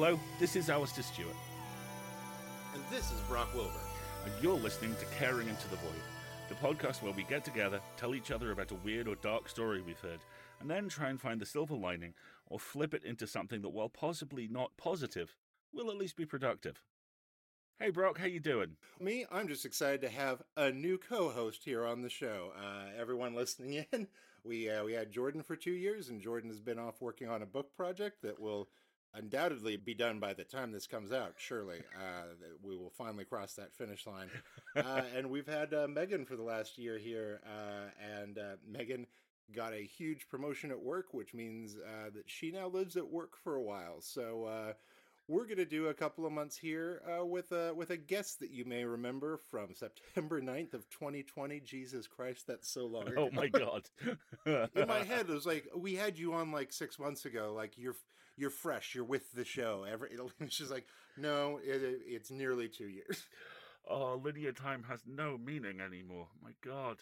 Hello, this is Alasdair Stuart. And this is Brock Wilbur. And you're listening to Caring Into the Void, the podcast where we get together, tell each other about a weird or dark story we've heard, and then try and find the silver lining or flip it into something that, while possibly not positive, will at least be productive. Hey Brock, how you doing? Me, I'm just excited to have a new co-host here on the show. Uh, everyone listening in, we uh, we had Jordan for two years, and Jordan has been off working on a book project that will undoubtedly be done by the time this comes out. Surely, uh, we will finally cross that finish line. Uh, and we've had uh, Megan for the last year here, uh, and uh, Megan got a huge promotion at work, which means uh, that she now lives at work for a while. So we're going to do a couple of months here uh, with a with a guest that you may remember from September 9th of 2020. Jesus Christ, that's so long. Oh my god! In my head, it was like we had you on like six months ago. Like you're you're fresh. You're with the show. Every it's just like no, it, it's nearly two years. Oh, linear time has no meaning anymore. My God.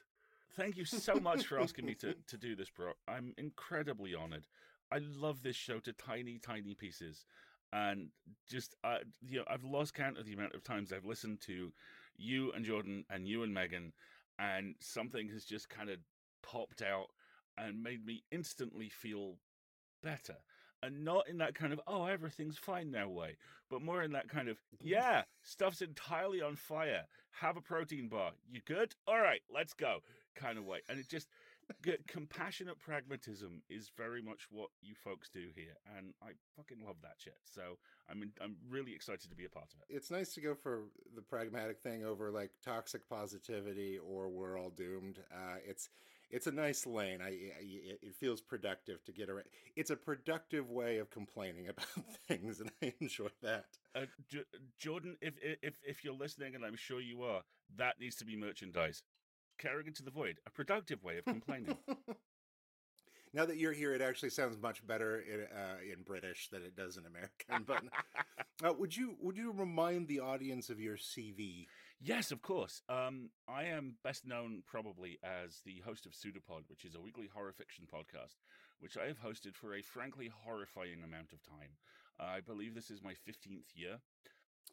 Thank you so much for asking me to, to do this, bro. I'm incredibly honored. I love this show to tiny, tiny pieces and just uh, you know I've lost count of the amount of times I've listened to you and Jordan and you and Megan, and something has just kind of popped out and made me instantly feel better. And not in that kind of, oh, everything's fine now way, but more in that kind of, yeah, stuff's entirely on fire. Have a protein bar. You good? All right, let's go kind of way. And it just, compassionate pragmatism is very much what you folks do here, and I fucking love that shit. So I'm in, I'm really excited to be a part of it. It's nice to go for the pragmatic thing over like toxic positivity or we're all doomed. Uh, it's it's a nice lane. I, I, it feels productive to get around. It's a productive way of complaining about things, and I enjoy that. Uh, J- Jordan, if if if you're listening, and I'm sure you are, that needs to be merchandise caring into the void, a productive way of complaining. now that you're here, it actually sounds much better in, uh, in British than it does in American. But uh, would you would you remind the audience of your CV? Yes, of course. Um, I am best known probably as the host of Pseudopod, which is a weekly horror fiction podcast, which I have hosted for a frankly horrifying amount of time. Uh, I believe this is my 15th year.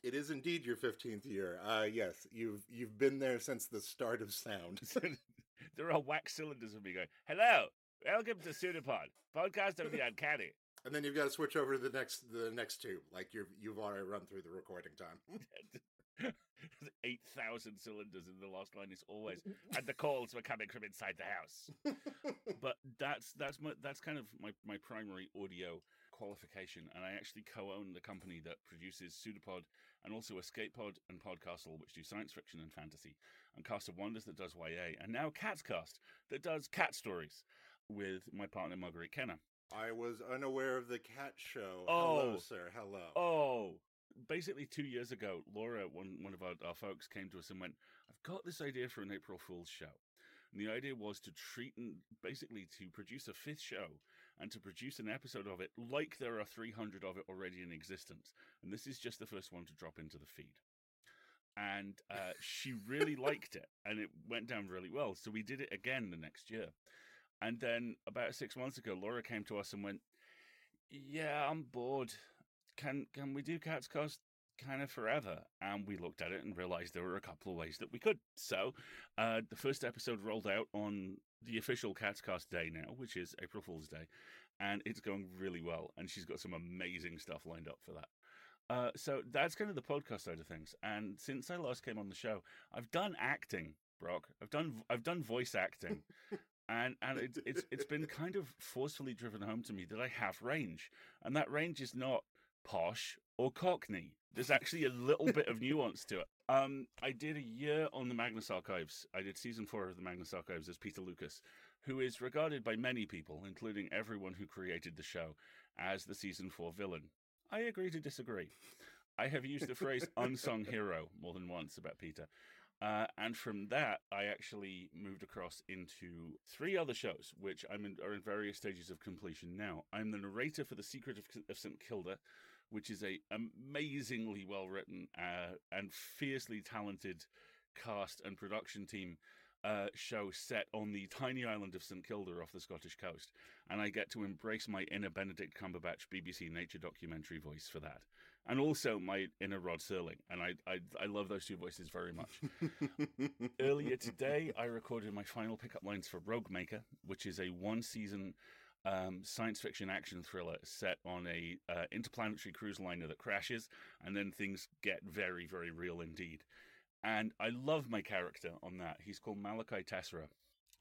It is indeed your fifteenth year. Uh yes, you've you've been there since the start of sound. there are wax cylinders of me going, "Hello, welcome to Pseudopod, podcast of the uncanny." And then you've got to switch over to the next the next two, like you've you've already run through the recording time. Eight thousand cylinders, and the last line is always, "And the calls were coming from inside the house." but that's that's my that's kind of my my primary audio qualification, and I actually co-own the company that produces Pseudopod and also Escape Pod and Podcastle, which do science fiction and fantasy, and Cast of Wonders that does YA, and now Catscast that does cat stories with my partner Marguerite Kenner. I was unaware of the cat show. Oh, Hello, sir. Hello. Oh, basically two years ago, Laura, one one of our, our folks, came to us and went, "I've got this idea for an April Fool's show." And the idea was to treat and basically to produce a fifth show and to produce an episode of it like there are 300 of it already in existence. And this is just the first one to drop into the feed. And uh, she really liked it and it went down really well. So we did it again the next year. And then about six months ago, Laura came to us and went, Yeah, I'm bored. Can can we do Cats Cast kind of forever. And we looked at it and realized there were a couple of ways that we could. So uh, the first episode rolled out on the official Cats Cast day now, which is April Fool's Day. And it's going really well. And she's got some amazing stuff lined up for that. Uh, so that's kind of the podcast side of things. And since I last came on the show, I've done acting, Brock. I've done I've done voice acting. and and it's it's it's been kind of forcefully driven home to me that I have range, and that range is not posh or cockney. There's actually a little bit of nuance to it. Um, I did a year on the Magnus Archives. I did season four of the Magnus Archives as Peter Lucas, who is regarded by many people, including everyone who created the show, as the season four villain. I agree to disagree. I have used the phrase unsung hero more than once about Peter. Uh, and from that, I actually moved across into three other shows, which I'm in, are in various stages of completion now. I'm the narrator for The Secret of, of St. Kilda, which is a amazingly well written uh, and fiercely talented cast and production team uh, show set on the tiny island of St Kilda off the Scottish coast, and I get to embrace my inner Benedict Cumberbatch BBC nature documentary voice for that, and also my inner Rod Serling, and I I, I love those two voices very much. Earlier today, I recorded my final pickup lines for Rogue Maker, which is a one season um, science fiction action thriller set on a uh, interplanetary cruise liner that crashes, and then things get very, very real indeed. And I love my character on that. He's called Malachi Tessera,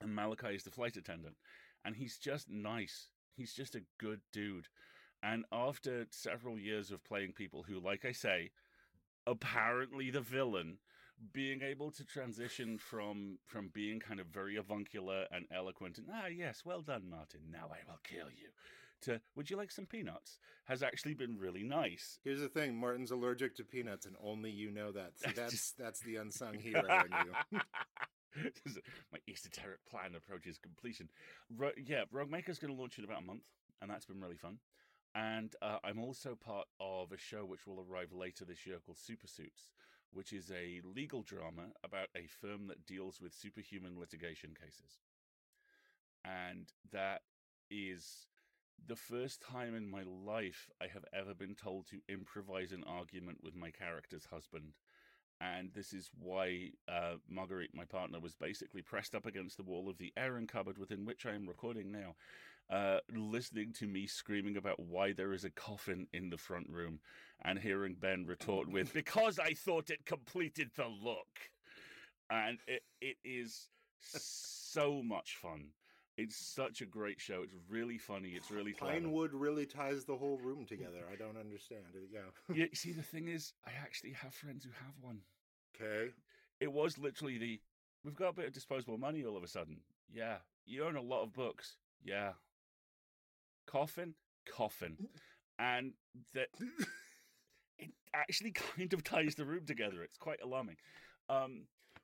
and Malachi is the flight attendant, and he's just nice. He's just a good dude. And after several years of playing people who, like I say, apparently the villain, being able to transition from from being kind of very avuncular and eloquent and ah yes well done martin. Now i will kill you to would you like some peanuts? has actually been really nice. Here's the thing: Martin's allergic to peanuts, and only you know that. So that's that's the unsung hero in you. my esoteric plan approaches completion. Ro- yeah rogue maker's going to launch in about a month and that's been really fun. And uh, i'm also part of a show which will arrive later this year called super suits which is a legal drama about a firm that deals with superhuman litigation cases. And that is the first time in my life I have ever been told to improvise an argument with my character's husband. And this is why uh, Marguerite, my partner, was basically pressed up against the wall of the airing cupboard within which I am recording now, uh, listening to me screaming about why there is a coffin in the front room and hearing Ben retort with, because I thought it completed the look. And it, it is so much fun. It's such a great show. It's really funny. It's really clever. Pinewood really ties the whole room together. I don't understand. Yeah. Yeah, see, the thing is, I actually have friends who have one. Okay. It was literally the, we've got a bit of disposable money all of a sudden. Yeah. You own a lot of books. Yeah. Coffin? Coffin. And that it actually kind of ties the room together. It's quite alarming. Um,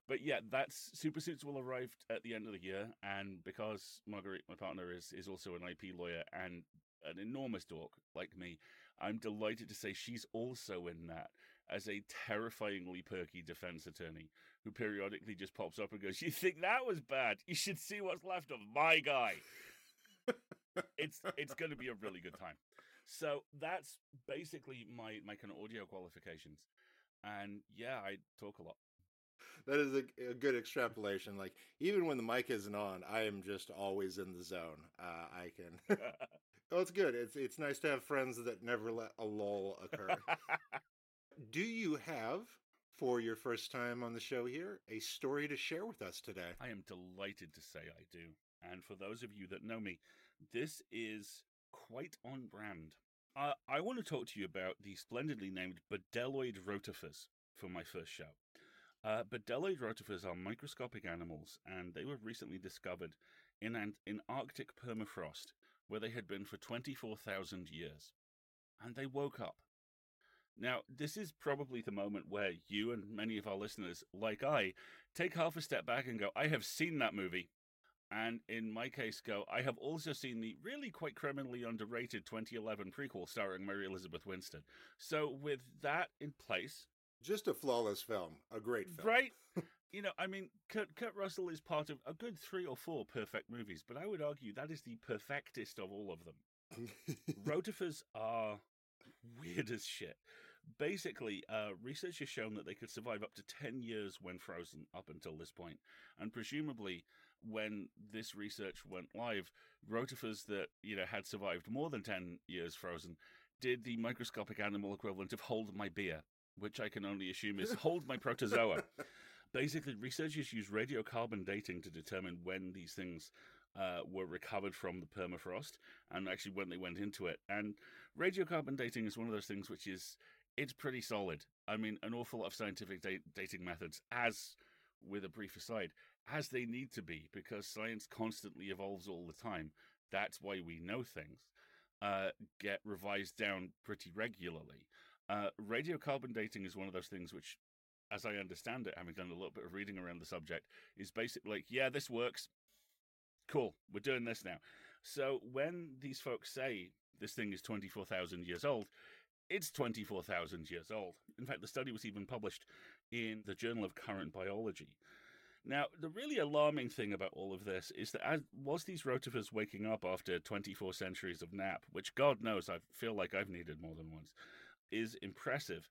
but yeah, that's Super Suits will arrive at the end of the year, and because Marguerite, my partner, is is also an IP lawyer and an enormous dork like me, I'm delighted to say she's also in that as a terrifyingly perky defense attorney who periodically just pops up and goes, "You think that was bad? You should see what's left of my guy." it's it's going to be a really good time. So that's basically my my kind of audio qualifications, and yeah, I talk a lot. That is a, a good extrapolation. Like even when the mic isn't on, I am just always in the zone. Uh, I can. oh, it's good. It's it's nice to have friends that never let a lull occur. Do you have, for your first time on the show here, a story to share with us today? I am delighted to say I do. And for those of you that know me, this is quite on brand. Uh, I want to talk to you about the splendidly named Bdelloid rotifers for my first show. Uh, rotifers are microscopic animals, and they were recently discovered in an, in Arctic permafrost, where they had been for 24,000 years. And they woke up. Now, this is probably the moment where you and many of our listeners, like I, take half a step back and go, I have seen that movie and in my case go i have also seen the really quite criminally underrated 2011 prequel starring mary elizabeth winstead. So with that in place just a flawless film a great film. Right? You know i mean kurt, kurt russell is part of a good three or four perfect movies but i would argue that is the perfectest of all of them. Rotifers are weird as shit. Basically, uh, research has shown that they could survive up to 10 years when frozen up until this point. And presumably, when this research went live, rotifers that, you know, had survived more than 10 years frozen did the microscopic animal equivalent of hold my beer, which I can only assume is hold my protozoa. Basically, researchers use radiocarbon dating to determine when these things uh, were recovered from the permafrost and actually when they went into it. And radiocarbon dating is one of those things which is it's pretty solid. I mean, an awful lot of scientific da- dating methods, as with a brief aside, as they need to be, because science constantly evolves all the time. That's why we know things. Uh, get revised down pretty regularly. Uh, radiocarbon dating is one of those things which, as I understand it, having done a little bit of reading around the subject, is basically like, yeah, this works. Cool, we're doing this now. So when these folks say this thing is 24,000 years old, it's 24,000 years old. In fact, the study was even published in the Journal of Current Biology. Now, the really alarming thing about all of this is that as was these rotifers waking up after 24 centuries of nap, which God knows I feel like I've needed more than once, is impressive.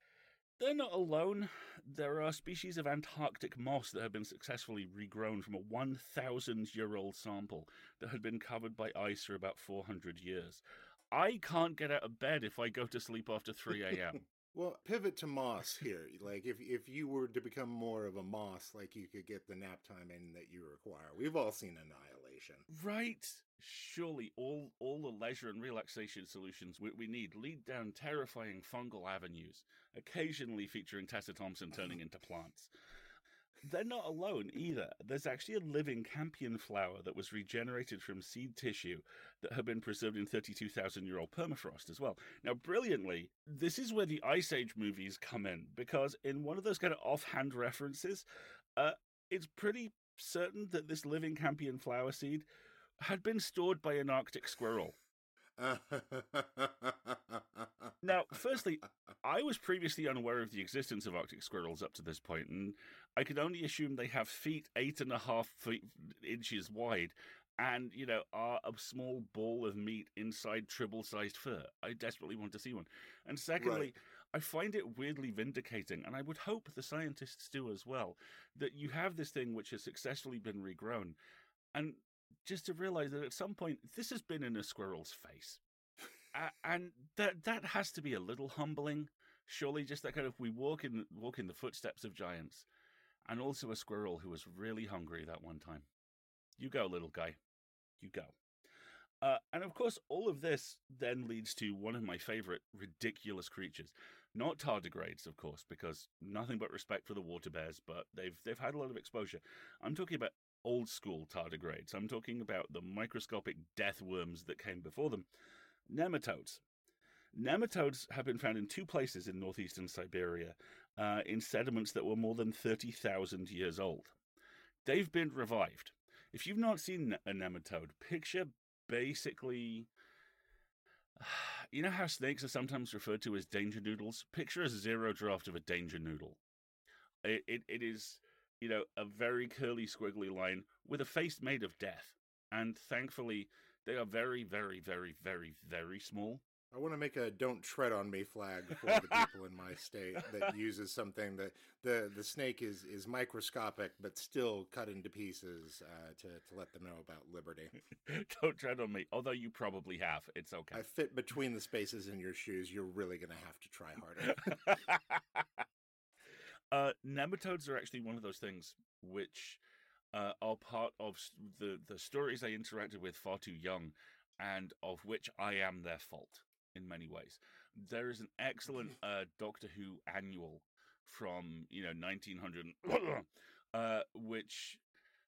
They're not alone. There are species of Antarctic moss that have been successfully regrown from a 1,000 year old sample that had been covered by ice for about 400 years. I can't get out of bed if I go to sleep after 3 a.m. Well, pivot to moss here. Like if if you were to become more of a moss, like you could get the nap time in that you require. We've all seen Annihilation. Right. Surely all all the leisure and relaxation solutions we, we need lead down terrifying fungal avenues, occasionally featuring Tessa Thompson turning into plants. They're not alone either. There's actually a living campion flower that was regenerated from seed tissue that had been preserved in 32,000 year old permafrost as well. Now, brilliantly, this is where the Ice Age movies come in because in one of those kind of offhand references, uh, it's pretty certain that this living campion flower seed had been stored by an Arctic squirrel. Now, firstly, I was previously unaware of the existence of Arctic squirrels up to this point, and I could only assume they have feet eight and a half feet, inches wide and, you know, are a small ball of meat inside triple sized fur. I desperately want to see one. And secondly, right. I find it weirdly vindicating, and I would hope the scientists do as well, that you have this thing which has successfully been regrown. And just to realize that at some point this has been in a squirrel's face. uh, and that that has to be a little humbling. Surely just that kind of we walk in walk in the footsteps of giants. And also a squirrel who was really hungry that one time. You go, little guy. You go. Uh, and of course, all of this then leads to one of my favorite ridiculous creatures. Not tardigrades, of course, because nothing but respect for the water bears, but they've they've had a lot of exposure. I'm talking about old school tardigrades. I'm talking about the microscopic death worms that came before them. Nematodes. Nematodes have been found in two places in northeastern Siberia uh, in sediments that were more than 30,000 years old. They've been revived. If you've not seen a nematode, picture basically. You know how snakes are sometimes referred to as danger noodles? Picture a zero draft of a danger noodle. It, it, it is you know, a very curly, squiggly line with a face made of death. And thankfully, they are very, very, very, very, very small. I want to make a "Don't tread on me" flag for the people in my state that uses something that the the snake is is microscopic but still cut into pieces uh, to to let them know about liberty. Don't tread on me. Although you probably have, it's okay. I fit between the spaces in your shoes. You're really gonna have to try harder. Uh, nematodes are actually one of those things which uh, are part of the the stories I interacted with far too young, and of which I am their fault in many ways. There is an excellent uh, Doctor Who annual from you know 1900, uh, which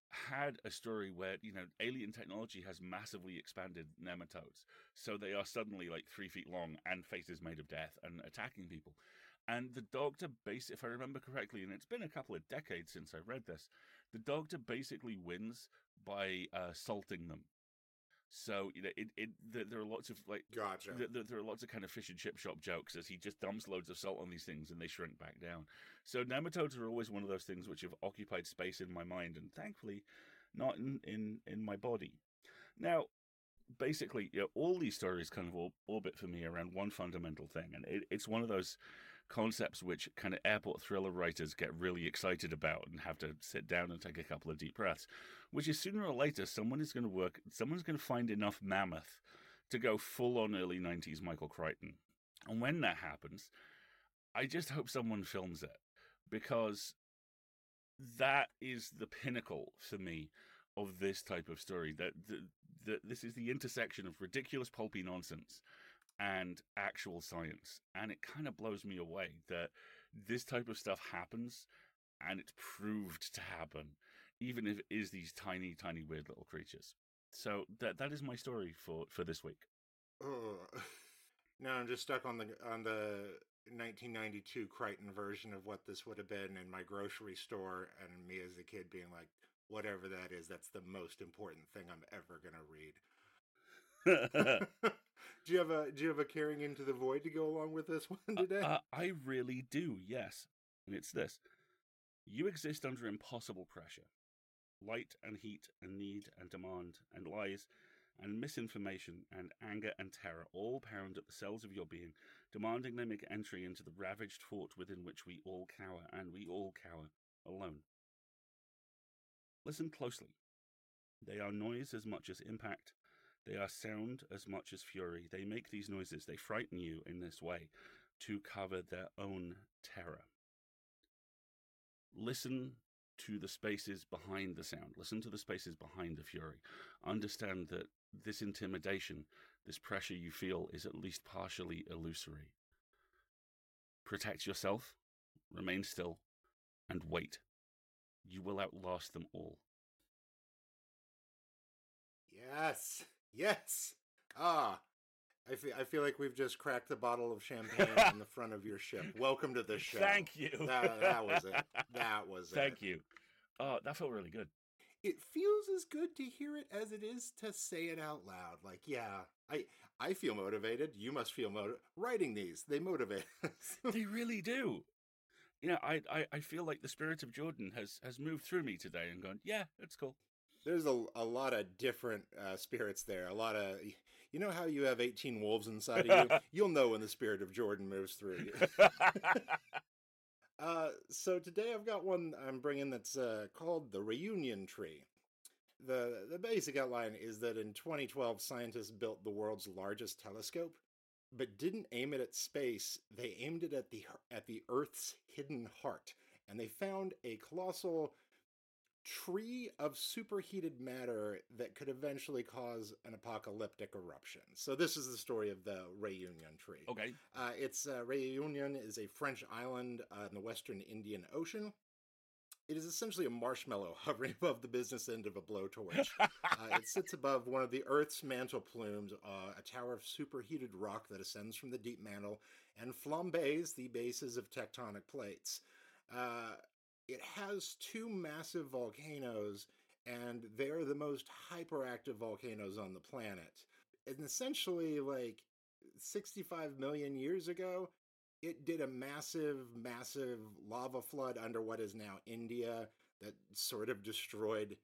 had a story where you know alien technology has massively expanded nematodes, so they are suddenly like three feet long and faces made of death and attacking people. And the Doctor, base, if I remember correctly, and it's been a couple of decades since I read this, the Doctor basically wins by uh, salting them. So you know, it, it there are lots of like, gotcha. There, there are lots of kind of fish and chip shop jokes as he just dumps loads of salt on these things and they shrink back down. So nematodes are always one of those things which have occupied space in my mind and thankfully not in in, in my body. Now, basically, you know, all these stories kind of orbit for me around one fundamental thing, and it, it's one of those concepts which kind of airport thriller writers get really excited about and have to sit down and take a couple of deep breaths, which is sooner or later someone is going to work, someone's going to find enough mammoth to go full on early 90s Michael Crichton. And when that happens, I just hope someone films it because that is the pinnacle for me of this type of story. That, that, this is the intersection of ridiculous pulpy nonsense and actual science. And it kind of blows me away that this type of stuff happens and it's proved to happen, even if it is these tiny, tiny, weird little creatures. So that that is my story for for this week. Oh, now I'm just stuck on the on the 1992 Crichton version of what this would have been in my grocery store, and me as a kid being like, whatever that is, that's the most important thing I'm ever gonna read. do you have a do you have a caring into the void to go along with this one today? Uh, uh, I really do. Yes, and it's this: you exist under impossible pressure. light and heat and need and demand and lies and misinformation and anger and terror all pound at the cells of your being, demanding they make entry into the ravaged fort within which we all cower, and we all cower alone. Listen closely. They are noise as much as impact. They are sound as much as fury. They make these noises, they frighten you in this way to cover their own terror. Listen to the spaces behind the sound. Listen to the spaces behind the fury. Understand that this intimidation, this pressure you feel is at least partially illusory. Protect yourself, remain still, and wait. You will outlast them all. Yes. Yes. Ah. I feel, I feel like we've just cracked the bottle of champagne on the front of your ship. Welcome to the show. Thank you. That, that was it. That was Thank it. Thank you. Oh, that felt really good. It feels as good to hear it as it is to say it out loud. Like, yeah, I I feel motivated. You must feel motivated. Writing these, they motivate us. they really do. You know, I, I I feel like the spirit of Jordan has has moved through me today and gone, yeah, it's cool. There's a, a lot of different uh, spirits there. A lot of, you know how you have 18 wolves inside of you? You'll know when the spirit of Jordan moves through you. Uh, so today I've got one I'm bringing that's uh, called the Reunion Tree. The the basic outline is that in 2012 scientists built the world's largest telescope, but didn't aim it at space. They aimed it at the at the Earth's hidden heart, and they found a colossal tree of superheated matter that could eventually cause an apocalyptic eruption. So this is the story of the Reunion Tree. okay. Uh, it's uh, Réunion is a French island uh, in the western Indian Ocean. It is essentially a marshmallow hovering above the business end of a blowtorch. uh, it sits above one of the Earth's mantle plumes, uh, a tower of superheated rock that ascends from the deep mantle and flambés the bases of tectonic plates. Uh, it has two massive volcanoes, and they're the most hyperactive volcanoes on the planet. And essentially, like 65 million years ago, it did a massive, massive lava flood under what is now India that sort of destroyed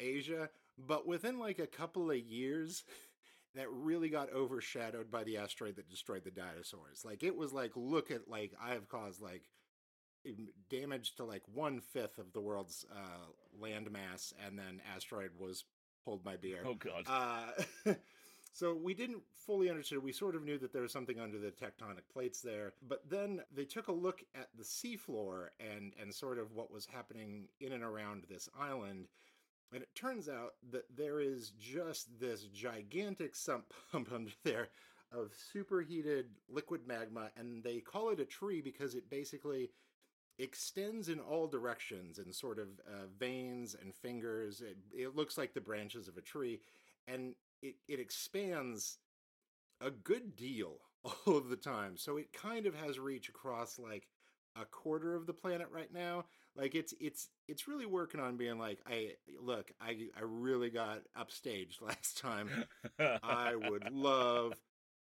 Asia. But within like a couple of years, that really got overshadowed by the asteroid that destroyed the dinosaurs. Like it was like, look at like I have caused like damage to like one fifth of the world's uh, land mass, and then asteroid was hold my beer. Oh god. Uh, so we didn't fully understand. We sort of knew that there was something under the tectonic plates there, but then they took a look at the seafloor and and sort of what was happening in and around this island. And it turns out that there is just this gigantic sump pump under there of superheated liquid magma, and they call it a tree because it basically extends in all directions in sort of uh, veins and fingers. It, it looks like the branches of a tree, and it, it expands a good deal all of the time. So it kind of has reach across like a quarter of the planet right now. Like it's it's it's really working on being like, I look, I I really got upstaged last time. I would love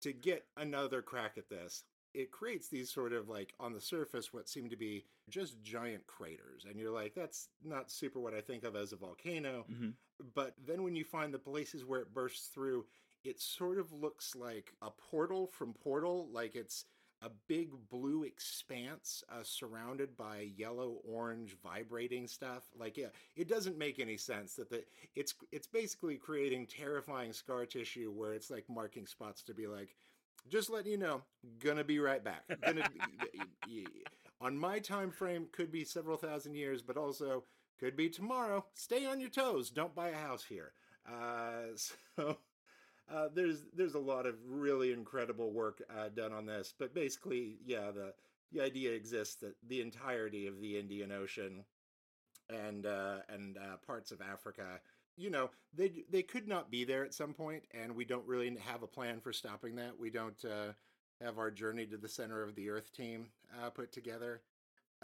to get another crack at this. It creates these sort of like on the surface what seem to be just giant craters. And you're like, that's not super what I think of as a volcano. Mhm. But then when you find the places where it bursts through, it sort of looks like a portal from Portal, like it's a big blue expanse uh, surrounded by yellow orange vibrating stuff like yeah it doesn't make any sense that the it's it's basically creating terrifying scar tissue where it's like marking spots to be like just letting you know gonna be right back. Gonna be, on my time frame could be several thousand years but also could be tomorrow. Stay on your toes. Don't buy a house here. Uh so uh, there's there's a lot of really incredible work uh, done on this, but basically, yeah, the the idea exists that the entirety of the Indian Ocean and uh, and uh, parts of Africa, you know, they they could not be there at some point, and we don't really have a plan for stopping that. We don't uh, have our journey to the center of the Earth team uh, put together.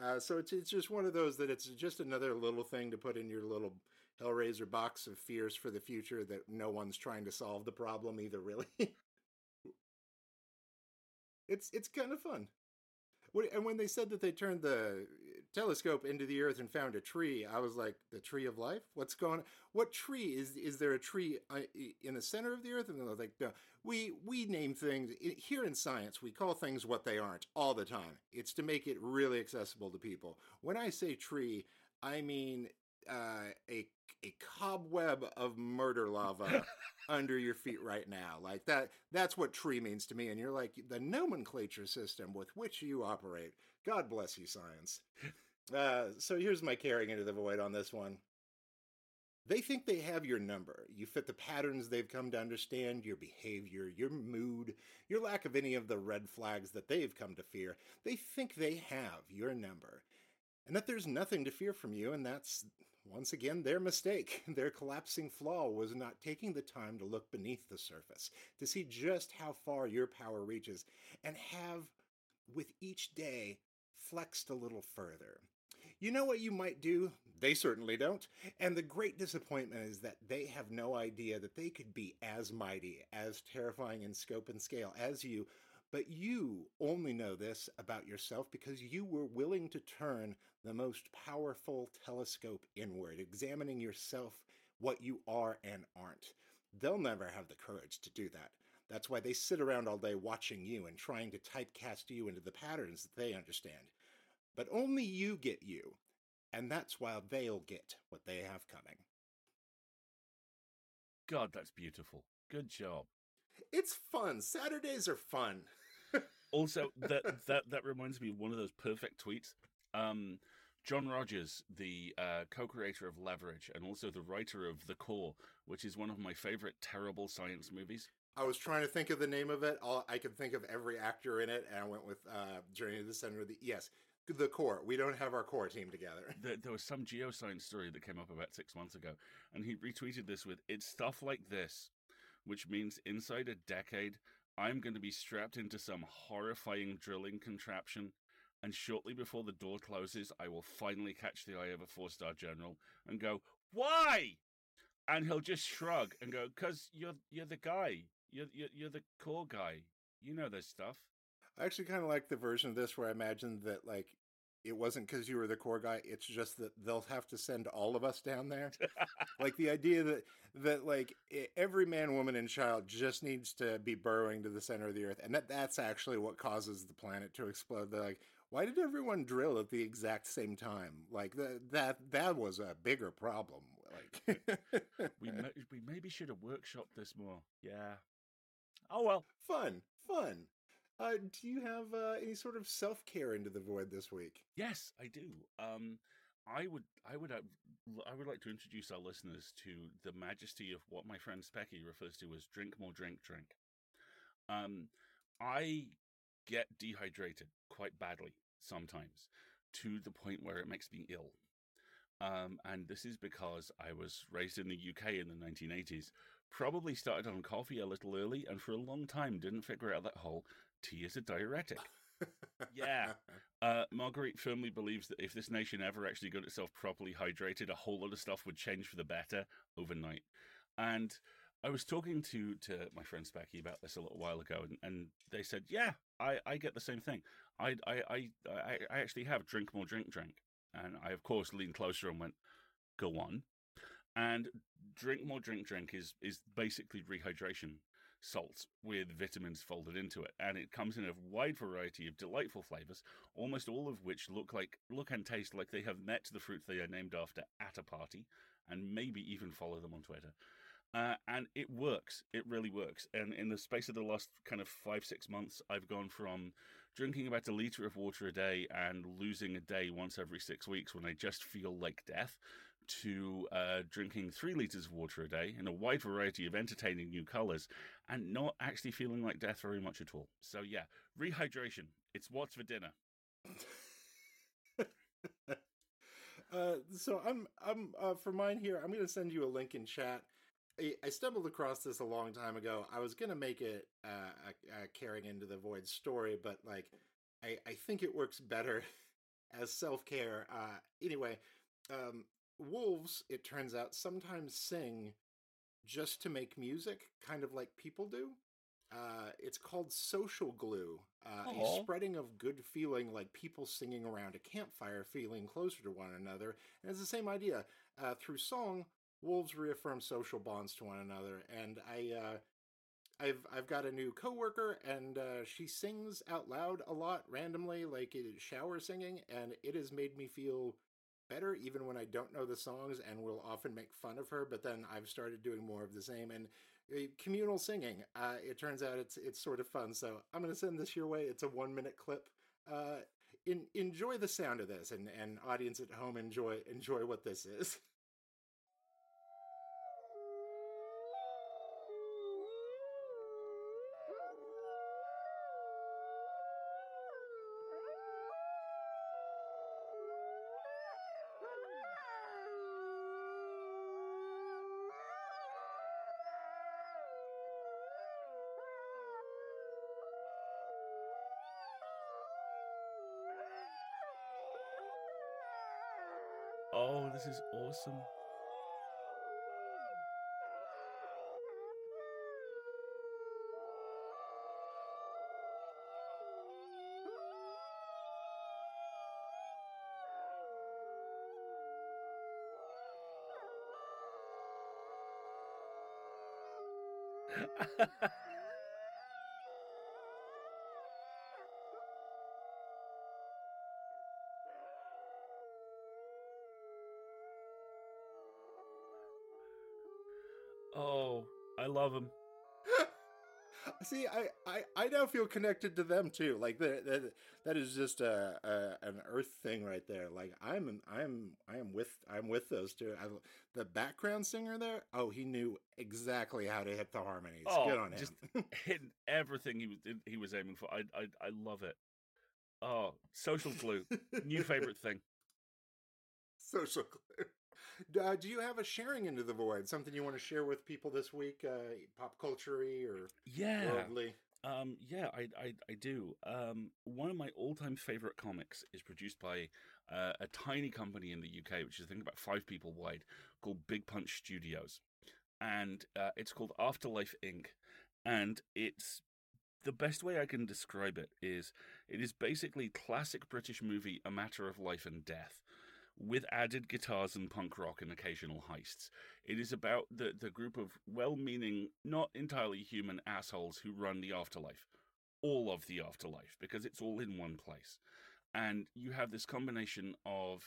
Uh, so it's it's just one of those that it's just another little thing to put in your little Hellraiser box of fears for the future that no one's trying to solve the problem either. Really, it's it's kind of fun. And when they said that they turned the telescope into the earth and found a tree. I was like, the tree of life? What's going on? What tree is is there a tree uh, in the center of the earth? And I was like, no. We we name things here in science. We call things what they aren't all the time. It's to make it really accessible to people. When I say tree, I mean uh, a a cobweb of murder lava under your feet right now. Like that. That's what tree means to me. And you're like the nomenclature system with which you operate. God bless you, science. Uh, so here's my caring into the void on this one. They think they have your number. You fit the patterns they've come to understand, your behavior, your mood, your lack of any of the red flags that they've come to fear. They think they have your number. And that there's nothing to fear from you, and that's once again, their mistake. Their collapsing flaw was not taking the time to look beneath the surface, to see just how far your power reaches, and have, with each day, flexed a little further. You know what you might do? They certainly don't. And the great disappointment is that they have no idea that they could be as mighty, as terrifying in scope and scale as you, but you only know this about yourself because you were willing to turn the most powerful telescope inward, examining yourself, what you are and aren't. They'll never have the courage to do that. That's why they sit around all day watching you and trying to typecast you into the patterns that they understand. But only you get you, and that's why they'll get what they have coming. God, that's beautiful. Good job. It's fun. Saturdays are fun also, that that that reminds me of one of those perfect tweets. Um, John Rogers, the uh, co-creator of Leverage and also the writer of The Core, which is one of my favorite terrible science movies. I was trying to think of the name of it. All, I could think of every actor in it, and I went with uh, Journey to the Center of the. Yes, the core. We don't have our core team together. There, there, was some geoscience story that came up about six months ago, and he retweeted this with "It's stuff like this, which means inside a decade, I'm going to be strapped into some horrifying drilling contraption, and shortly before the door closes, I will finally catch the eye of a four star general and go, Why? And he'll just shrug and go, Because you're, you're the guy. You're, you're, you're the core guy. You know this stuff. I actually kind of like the version of this where I imagine that, like, it wasn't because you were the core guy. It's just that they'll have to send all of us down there. like the idea that that like every man, woman, and child just needs to be burrowing to the center of the earth, and that that's actually what causes the planet to explode. They're like, why did everyone drill at the exact same time? Like that that that was a bigger problem. Like we we maybe should have workshopped this more. Yeah. Oh well. Fun, fun. Uh, do you have uh, any sort of self care into the void this week? Yes, I do. Um, I would, I would, uh, I would like to introduce our listeners to the majesty of what my friend Specky refers to as "drink more, drink, drink." Um, I get dehydrated quite badly sometimes, to the point where it makes me ill. Um, and this is because I was raised in the UK in the 1980s, probably started on coffee a little early, and for a long time didn't figure out that whole tea is a diuretic. yeah. Uh, Marguerite firmly believes that if this nation ever actually got itself properly hydrated, a whole lot of stuff would change for the better overnight. And I was talking to to my friend Specky about this a little while ago, and, and they said, "Yeah, I, I get the same thing. I, I I I actually have drink more, drink, drink." And I of course leaned closer and went, "Go on." And drink more, drink, drink is is basically rehydration salts with vitamins folded into it and it comes in a wide variety of delightful flavors almost all of which look like look and taste like they have met the fruit they are named after at a party and maybe even follow them on twitter. Uh, and it works. It really works. And in the space of the last kind of five six months i've gone from drinking about a liter of water a day and losing a day once every six weeks when i just feel like death to uh, drinking three liters of water a day in a wide variety of entertaining new colors and not actually feeling like death very much at all. So, yeah, rehydration. It's what's for dinner. uh, so I'm I'm uh, for mine here. I'm going to send you a link in chat. I, I, stumbled across this a long time ago. I was going to make it uh, a, a caring into the void story, but like I I think it works better as self care. Uh, anyway, um, wolves, it turns out, sometimes sing just to make music, kind of like people do. Uh, it's called Social Glue, uh, a spreading of good feeling, like people singing around a campfire, feeling closer to one another. And it's the same idea. Uh, through song, wolves reaffirm social bonds to one another. And I, uh, I've I've got a new coworker, and uh, she sings out loud a lot randomly, like shower singing, and it has made me feel better even when I don't know the songs and will often make fun of her. But then I've started doing more of the same and uh, communal singing. Uh, it turns out it's it's sort of fun. So I'm going to send this your way. It's a one minute clip. Uh, in, enjoy the sound of this, and and audience at home enjoy enjoy what this is. Oh, this is awesome. oh, I love him. See, I, I, I now feel connected to them too. Like that that, that is just a, a an Earth thing right there. Like I'm I'm I am with I'm with those two. I, the background singer there, oh, he knew exactly how to hit the harmonies. Oh, Good on him. just hitting everything he was he was aiming for. I I I love it. Oh, social glue, new favorite thing. Social glue. Uh, do you have a sharing into the void? Something you want to share with people this week? Uh, pop culture or Yeah, worldly? Um, yeah, I, I, I do. Um, one of my all-time favorite comics is produced by uh, a tiny company in the UK, which is I think about five people wide, called Big Punch Studios, and uh, it's called Afterlife Inc. And it's the best way I can describe it is it is basically classic British movie A Matter of Life and Death. With added guitars and punk rock and occasional heists. It is about the, the group of well meaning, not entirely human assholes who run the afterlife. All of the afterlife, because it's all in one place. And you have this combination of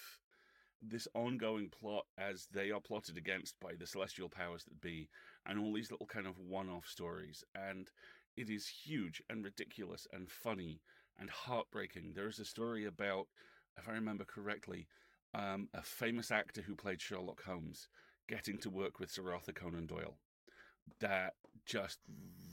this ongoing plot as they are plotted against by the celestial powers that be, and all these little kind of one off stories. And it is huge and ridiculous and funny and heartbreaking. There is a story about, if I remember correctly, um, a famous actor who played Sherlock Holmes getting to work with Sir Arthur Conan Doyle. That just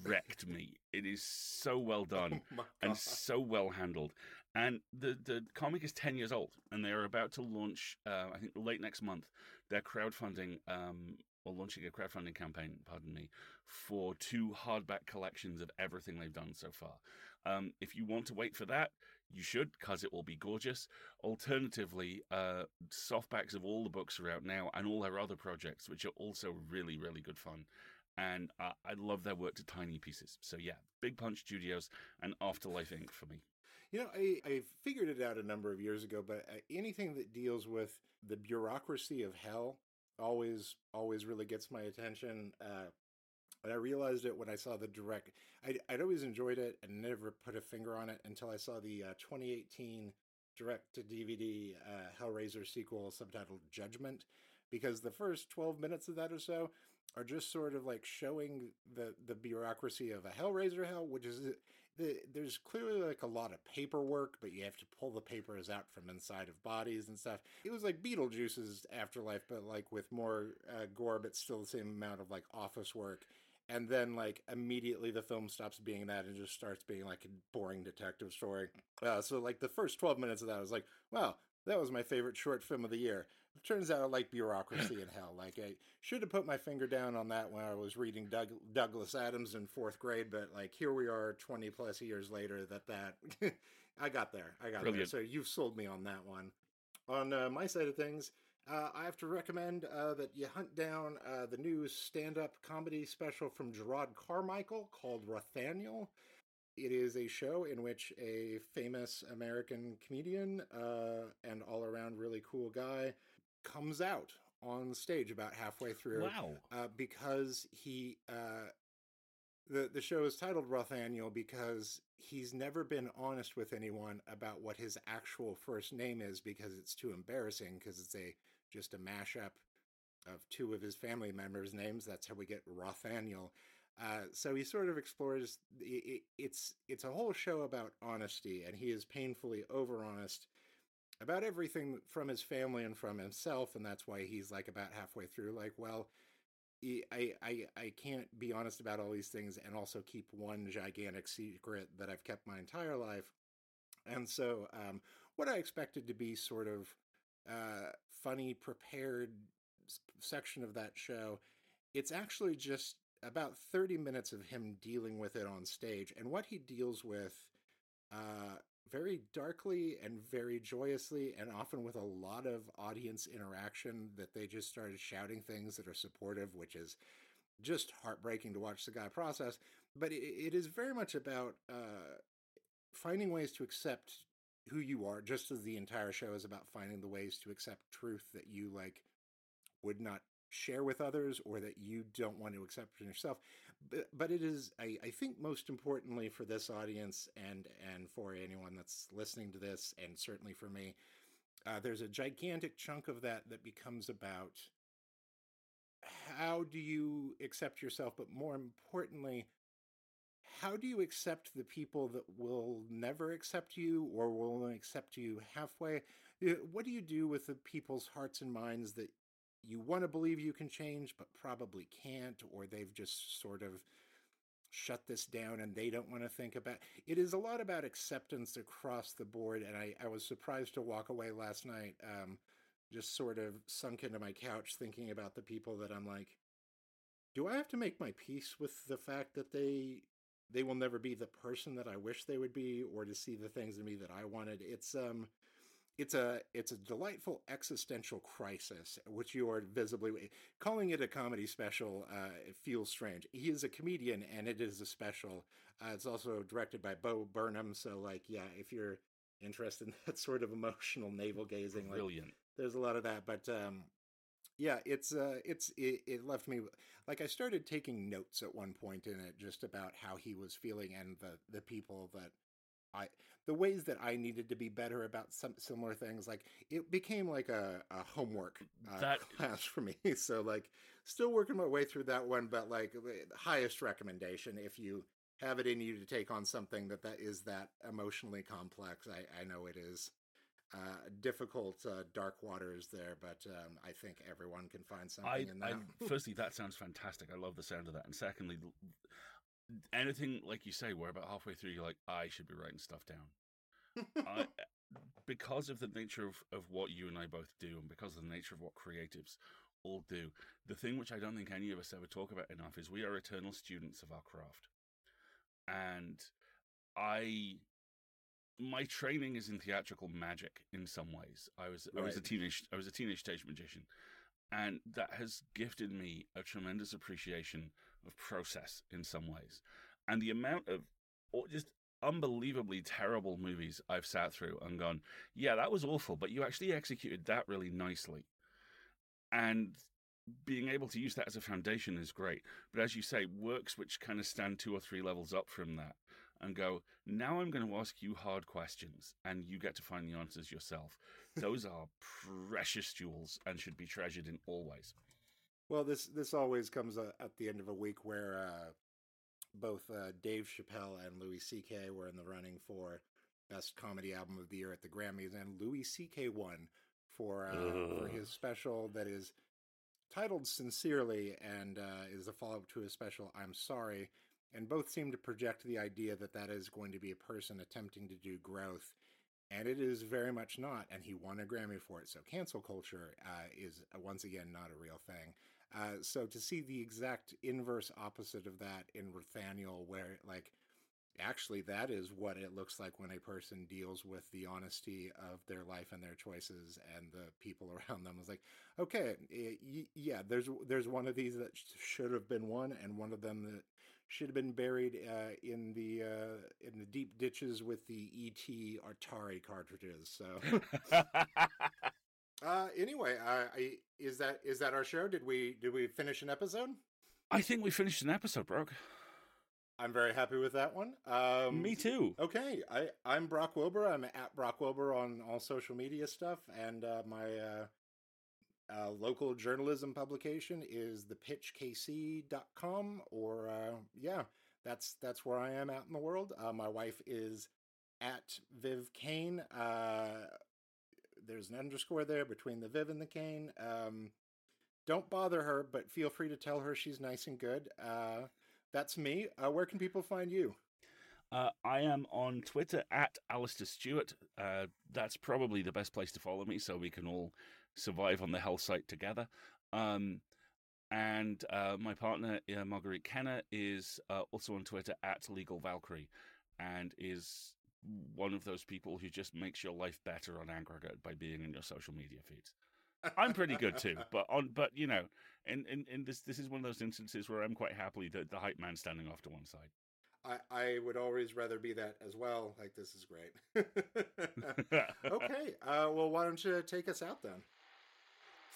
wrecked me. It is so well done Oh and so well handled. And the the comic is ten years old, and they are about to launch. Uh, I think late next month, their crowdfunding um, or launching a crowdfunding campaign. Pardon me, for two hardback collections of everything they've done so far. Um, if you want to wait for that, you should, because it will be gorgeous. Alternatively, uh, softbacks of all the books are out now, and all their other projects, which are also really really good fun. And uh, I love their work to tiny pieces. So yeah, Big Punch Studios and Afterlife Inc. for me. You know, I, I figured it out a number of years ago, but uh, anything that deals with the bureaucracy of hell always always really gets my attention. Uh, and I realized it when I saw the direct. I'd, I'd always enjoyed it and never put a finger on it until I saw the uh, 2018 direct to DVD uh, Hellraiser sequel subtitled Judgment, because the first 12 minutes of that or so are just sort of like showing the the bureaucracy of a Hellraiser hell, which is the, there's clearly like a lot of paperwork, but you have to pull the papers out from inside of bodies and stuff. It was like Beetlejuice's Afterlife, but like with more uh, gore, but still the same amount of like office work. And then like immediately the film stops being that and just starts being like a boring detective story. Uh, so like the first 12 minutes of that, I was like, wow, that was my favorite short film of the year. It turns out I like bureaucracy in hell. Like I should have put my finger down on that when I was reading Doug, Douglas Adams in fourth grade, but like here we are 20 plus years later that that I got there. I got Brilliant. there. So you've sold me on that one. On uh, my side of things, uh, I have to recommend uh, that you hunt down uh, the new stand up comedy special from Jerrod Carmichael called Rothaniel. It is a show in which a famous American comedian uh, and all around really cool guy comes out on stage about halfway through. Wow. Uh, because he uh, the the show is titled Rothaniel because he's never been honest with anyone about what his actual first name is because it's too embarrassing because it's a just a mashup of two of his family members' names. That's how we get Rothaniel. Uh, so he sort of explores it, it's it's a whole show about honesty, and he is painfully over honest about everything from his family and from himself, and that's why he's like about halfway through, like, well, I, I I can't be honest about all these things and also keep one gigantic secret that I've kept my entire life. And so, um, what I expected to be sort of uh, funny, prepared section of that show, it's actually just about 30 minutes of him dealing with it on stage. And what he deals with uh, very darkly and very joyously, and often with a lot of audience interaction that they just started shouting things that are supportive, which is just heartbreaking to watch the guy process. But it, it is very much about uh, finding ways to accept who you are, just as the entire show is about finding the ways to accept truth that you like would not share with others or that you don't want to accept in yourself. But, but it is I, I think most importantly for this audience and and for anyone that's listening to this and certainly for me uh, there's a gigantic chunk of that that becomes about how do you accept yourself but more importantly how do you accept the people that will never accept you or will only accept you halfway? Uh, what do you do with the people's hearts and minds that you want to believe you can change, but probably can't, or they've just sort of shut this down and they don't want to think about it is a lot about acceptance across the board and i, I was surprised to walk away last night um, just sort of sunk into my couch thinking about the people that i'm like do i have to make my peace with the fact that they they will never be the person that i wish they would be or to see the things in me that i wanted. It's um it's a it's a delightful existential crisis which you are visibly calling it a comedy special uh, it feels strange. He is a comedian and it is a special. Uh, it's also directed by bo burnham so like yeah if you're interested in that sort of emotional navel gazing like, Brilliant. there's a lot of that but um yeah it's uh it's it, it left me like i started taking notes at one point in it just about how he was feeling and the the people that I the ways that I needed to be better about some similar things. Like it became like a, a homework uh, That- class for me. So like still working my way through that one, but like the highest recommendation if you have it in you to take on something that that is that emotionally complex. I I know it is. Uh, difficult uh, dark waters there, but um, I think everyone can find something I, in that. I firstly, that sounds fantastic. I love the sound of that. And secondly, anything like you say, where about halfway through you're like, I should be writing stuff down. I, because of the nature of, of what you and I both do, and because of the nature of what creatives all do, the thing which I don't think any of us ever talk about enough is we are eternal students of our craft. And I my training is in theatrical magic in some ways. I was I was a teenage I was a teenage stage magician. And that has gifted me a tremendous appreciation of process in some ways. And the amount of or just unbelievably terrible movies I've sat through and gone, yeah, that was awful, but you actually executed that really nicely. And being able to use that as a foundation is great. But as you say, works which kind of stand two or three levels up from that and go, now I'm going to ask you hard questions and you get to find the answers yourself. Those are precious jewels and should be treasured in all ways. Well, this this always comes uh, at the end of a week where uh, both uh, Dave Chappelle and Louis C.K. were in the running for best comedy album of the year at the Grammys, and Louis C.K. won for uh, for his special that is titled "Sincerely" and uh, is a follow up to his special "I'm Sorry." And both seem to project the idea that that is going to be a person attempting to do growth, and it is very much not. And he won a Grammy for it. So cancel culture uh, is uh, once again not a real thing. Uh, so to see the exact inverse opposite of that in Rothaniel, where like actually that is what it looks like when a person deals with the honesty of their life and their choices and the people around them. It's like, okay, yeah, there's there's one of these that should have been one, and one of them that should have been buried uh, in the uh, in the deep ditches with the ET Atari cartridges. So. uh, anyway, I, is that is that our show? Did we did we finish an episode? I think we finished an episode, Brock. I'm very happy with that one. Um, Me too. Okay, I I'm Brock Wilbur. I'm at Brock Wilbur on all social media stuff, and uh, my uh, local journalism publication is thepitchkc.com. Or uh, yeah, that's that's where I am out in the world. Uh, my wife is at Viv Kane. Uh, there's an underscore there between the Viv and the Kane. Um, don't bother her, but feel free to tell her she's nice and good. Uh, that's me. Uh, where can people find you? Uh, I am on Twitter at Alasdair Stuart. Uh, that's probably the best place to follow me so we can all survive on the hell site together. Um, and uh, my partner, uh, Marguerite Kenner, is uh, also on Twitter at Legal Valkyrie and is one of those people who just makes your life better on aggregate by being in your social media feeds. I'm pretty good too, but on but you know, and in, in, in this this is one of those instances where I'm quite happily the, the hype man standing off to one side. I, I would always rather be that as well. Like this is great. okay, uh, well, why don't you take us out then?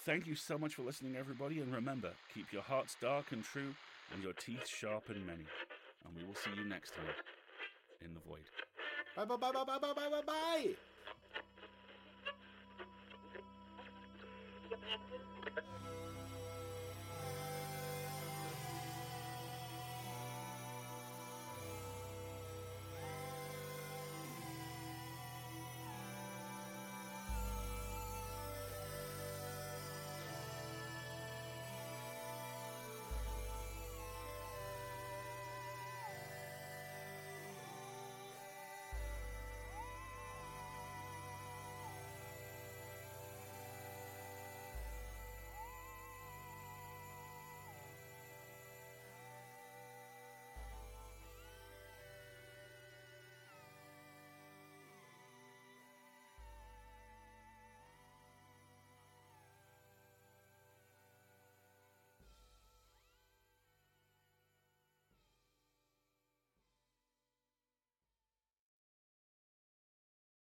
Thank you so much for listening, everybody, and remember, keep your hearts dark and true, and your teeth sharp and many. And we will see you next time in the void. Bye bye bye bye bye bye bye bye bye. Thank you.